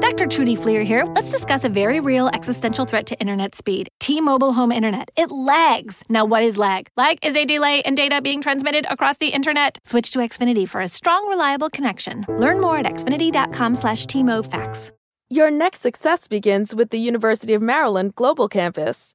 Dr. Trudy Fleer here. Let's discuss a very real existential threat to internet speed T Mobile Home Internet. It lags. Now, what is lag? Lag is a delay in data being transmitted across the internet. Switch to Xfinity for a strong, reliable connection. Learn more at xfinity.com slash TMOFacts. Your next success begins with the University of Maryland Global Campus.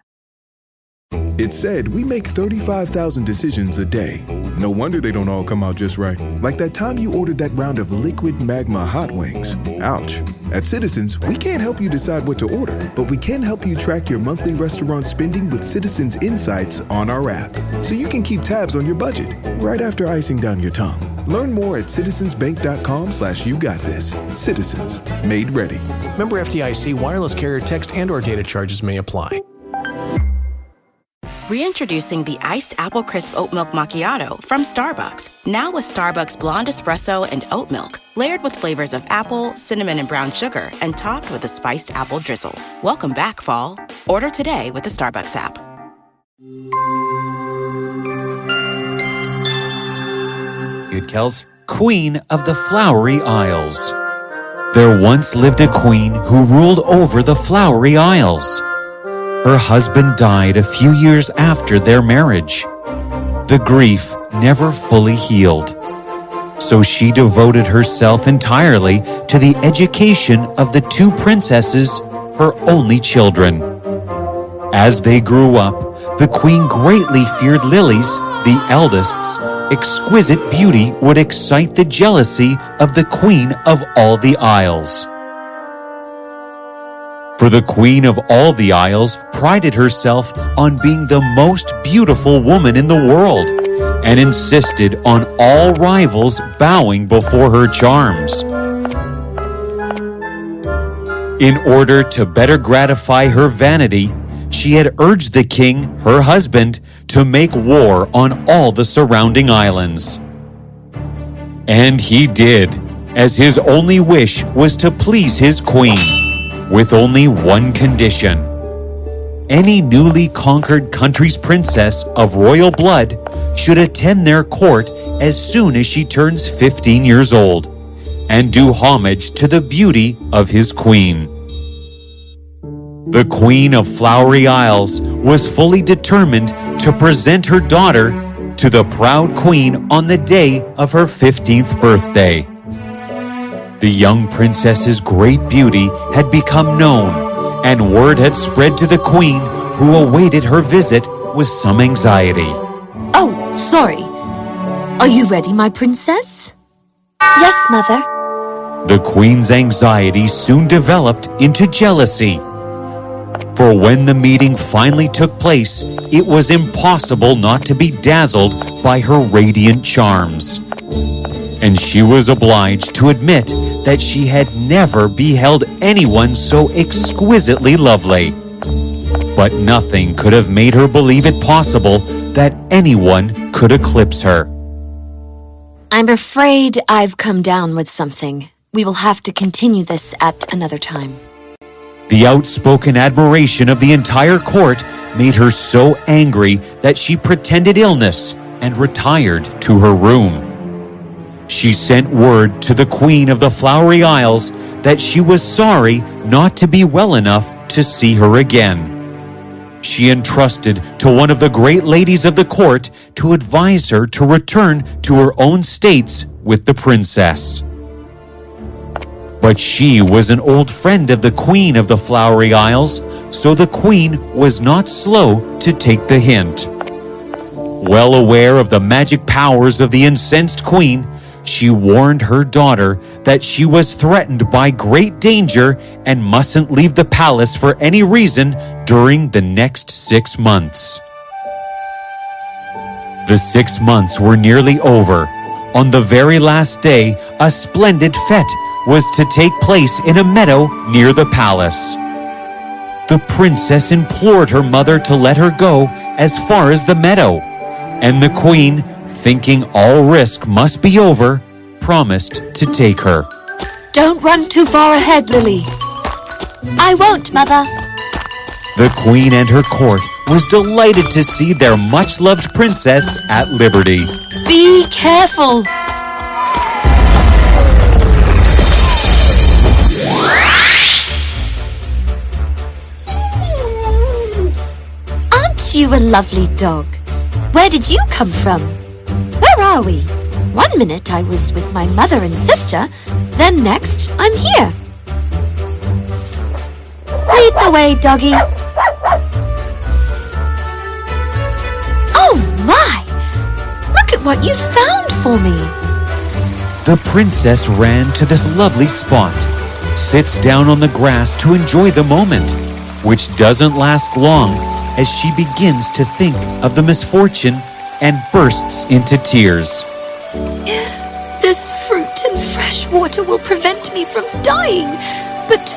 It said we make 35,000 decisions a day. No wonder they don't all come out just right. Like that time you ordered that round of liquid magma hot wings. Ouch. At Citizens, we can't help you decide what to order, but we can help you track your monthly restaurant spending with Citizens Insights on our app. So you can keep tabs on your budget right after icing down your tongue. Learn more at citizensbank.com slash you got this. Citizens. Made ready. Member FDIC wireless carrier text and or data charges may apply. Reintroducing the iced apple crisp oat milk macchiato from Starbucks. Now with Starbucks blonde espresso and oat milk, layered with flavors of apple, cinnamon, and brown sugar, and topped with a spiced apple drizzle. Welcome back, fall. Order today with the Starbucks app. Kels, Queen of the Flowery Isles. There once lived a queen who ruled over the Flowery Isles. Her husband died a few years after their marriage. The grief never fully healed. So she devoted herself entirely to the education of the two princesses, her only children. As they grew up, the queen greatly feared Lily's, the eldest's exquisite beauty would excite the jealousy of the queen of all the isles. For the queen of all the isles prided herself on being the most beautiful woman in the world and insisted on all rivals bowing before her charms. In order to better gratify her vanity, she had urged the king, her husband, to make war on all the surrounding islands. And he did, as his only wish was to please his queen, with only one condition. Any newly conquered country's princess of royal blood should attend their court as soon as she turns 15 years old and do homage to the beauty of his queen. The Queen of Flowery Isles was fully determined to present her daughter to the proud queen on the day of her 15th birthday. The young princess's great beauty had become known, and word had spread to the queen, who awaited her visit with some anxiety. Oh, sorry. Are you ready, my princess? Yes, mother. The queen's anxiety soon developed into jealousy. For when the meeting finally took place, it was impossible not to be dazzled by her radiant charms. And she was obliged to admit that she had never beheld anyone so exquisitely lovely. But nothing could have made her believe it possible that anyone could eclipse her. I'm afraid I've come down with something. We will have to continue this at another time. The outspoken admiration of the entire court made her so angry that she pretended illness and retired to her room. She sent word to the Queen of the Flowery Isles that she was sorry not to be well enough to see her again. She entrusted to one of the great ladies of the court to advise her to return to her own states with the princess. But she was an old friend of the Queen of the Flowery Isles, so the Queen was not slow to take the hint. Well aware of the magic powers of the incensed Queen, she warned her daughter that she was threatened by great danger and mustn't leave the palace for any reason during the next six months. The six months were nearly over. On the very last day, a splendid fete was to take place in a meadow near the palace. The princess implored her mother to let her go as far as the meadow, and the queen, thinking all risk must be over, promised to take her. Don't run too far ahead, Lily. I won't, Mother. The queen and her court was delighted to see their much loved princess at liberty. Be careful. Aren't you a lovely dog? Where did you come from? Where are we? One minute I was with my mother and sister, then next I'm here. Lead the way, doggy. Oh my! Look at what you found for me. The princess ran to this lovely spot, sits down on the grass to enjoy the moment, which doesn't last long as she begins to think of the misfortune and bursts into tears. This fruit and fresh water will prevent me from dying. But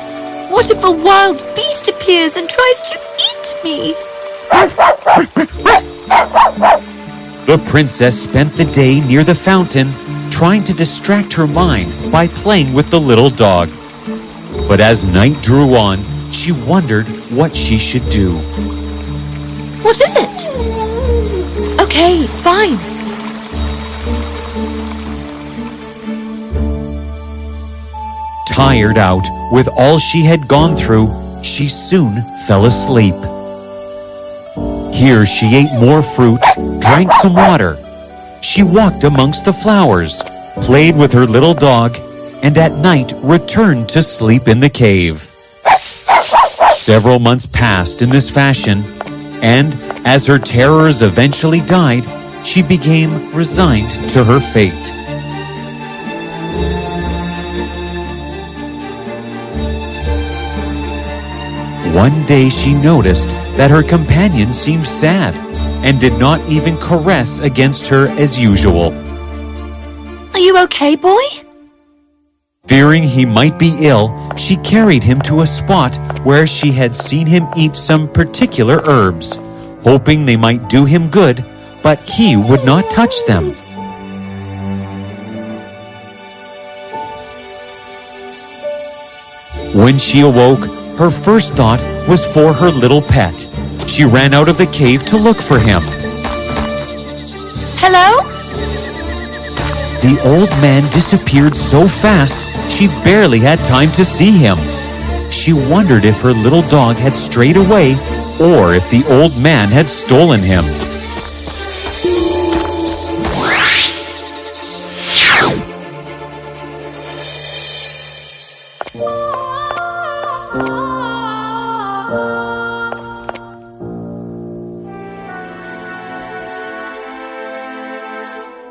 what if a wild beast appears and tries to eat me? The princess spent the day near the fountain trying to distract her mind by playing with the little dog. But as night drew on, she wondered what she should do. What is it? Okay, fine. Tired out with all she had gone through, she soon fell asleep. Here she ate more fruit, drank some water. She walked amongst the flowers, played with her little dog, and at night returned to sleep in the cave. Several months passed in this fashion, and as her terrors eventually died, she became resigned to her fate. One day she noticed that her companion seemed sad and did not even caress against her as usual. Are you okay, boy? Fearing he might be ill, she carried him to a spot where she had seen him eat some particular herbs, hoping they might do him good, but he would not touch them. When she awoke, her first thought was for her little pet. She ran out of the cave to look for him. Hello? The old man disappeared so fast she barely had time to see him. She wondered if her little dog had strayed away or if the old man had stolen him.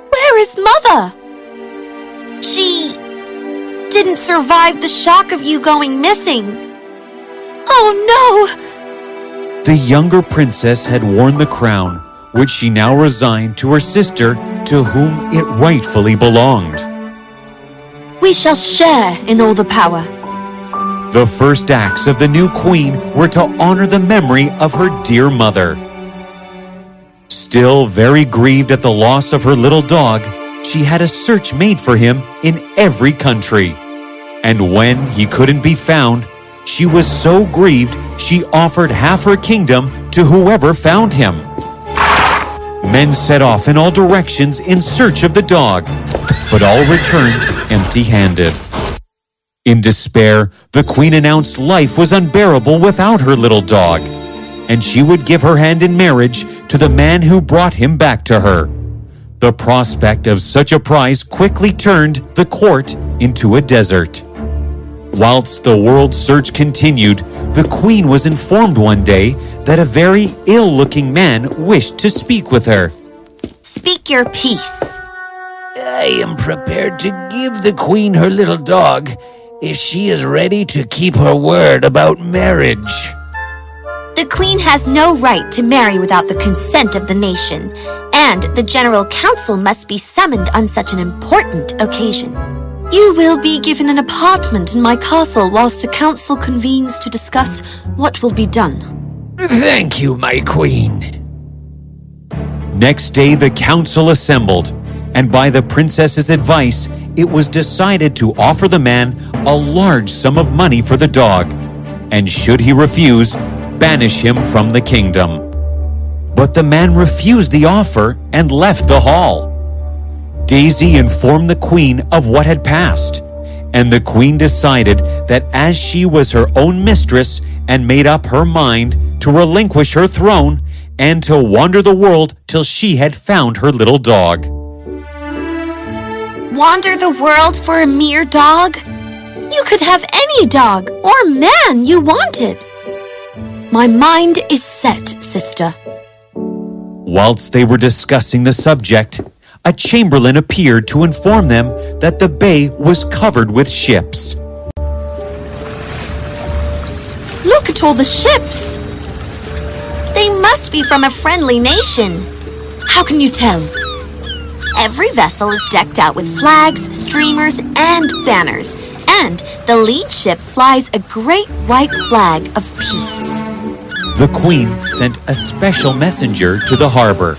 Where is Mother? She didn't survive the shock of you going missing. Oh no! The younger princess had worn the crown, which she now resigned to her sister, to whom it rightfully belonged. We shall share in all the power. The first acts of the new queen were to honor the memory of her dear mother. Still very grieved at the loss of her little dog, she had a search made for him in every country. And when he couldn't be found, she was so grieved she offered half her kingdom to whoever found him. Men set off in all directions in search of the dog, but all returned empty handed. In despair, the queen announced life was unbearable without her little dog, and she would give her hand in marriage to the man who brought him back to her. The prospect of such a prize quickly turned the court into a desert. Whilst the world search continued, the queen was informed one day that a very ill looking man wished to speak with her. Speak your piece. I am prepared to give the queen her little dog if she is ready to keep her word about marriage. The queen has no right to marry without the consent of the nation, and the general council must be summoned on such an important occasion. You will be given an apartment in my castle whilst a council convenes to discuss what will be done. Thank you, my queen. Next day, the council assembled, and by the princess's advice, it was decided to offer the man a large sum of money for the dog, and should he refuse, banish him from the kingdom. But the man refused the offer and left the hall. Daisy informed the queen of what had passed, and the queen decided that as she was her own mistress and made up her mind to relinquish her throne and to wander the world till she had found her little dog. Wander the world for a mere dog? You could have any dog or man you wanted. My mind is set, sister. Whilst they were discussing the subject, a chamberlain appeared to inform them that the bay was covered with ships. Look at all the ships. They must be from a friendly nation. How can you tell? Every vessel is decked out with flags, streamers, and banners, and the lead ship flies a great white flag of peace. The queen sent a special messenger to the harbor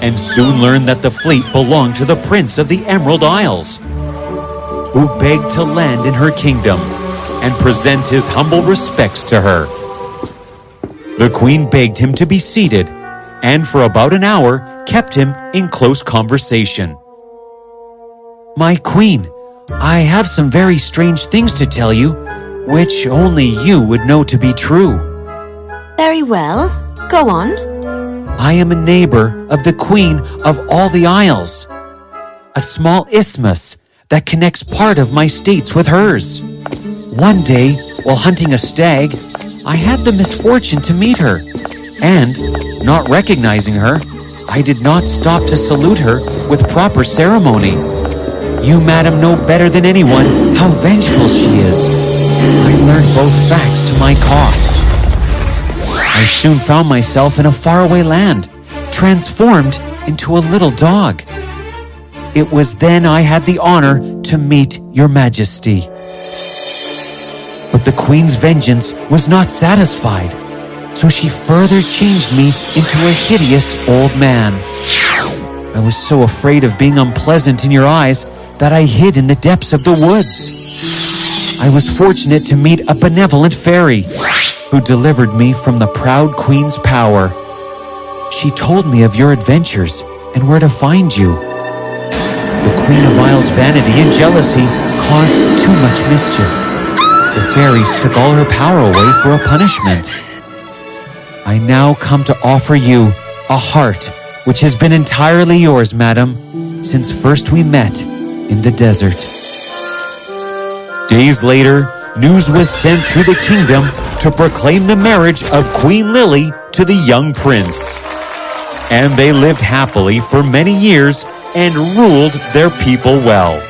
and soon learned that the fleet belonged to the Prince of the Emerald Isles, who begged to land in her kingdom and present his humble respects to her. The queen begged him to be seated and for about an hour kept him in close conversation. My queen, I have some very strange things to tell you, which only you would know to be true. Very well. Go on. I am a neighbor of the Queen of all the Isles, a small isthmus that connects part of my states with hers. One day, while hunting a stag, I had the misfortune to meet her, and, not recognizing her, I did not stop to salute her with proper ceremony. You, madam, know better than anyone how vengeful she is. I learned both facts to my cost. I soon found myself in a faraway land, transformed into a little dog. It was then I had the honor to meet your majesty. But the queen's vengeance was not satisfied, so she further changed me into a hideous old man. I was so afraid of being unpleasant in your eyes that I hid in the depths of the woods. I was fortunate to meet a benevolent fairy who delivered me from the proud queen's power. She told me of your adventures and where to find you. The Queen of Isles' vanity and jealousy caused too much mischief. The fairies took all her power away for a punishment. I now come to offer you a heart which has been entirely yours, madam, since first we met in the desert. Days later, news was sent through the kingdom to proclaim the marriage of Queen Lily to the young prince. And they lived happily for many years and ruled their people well.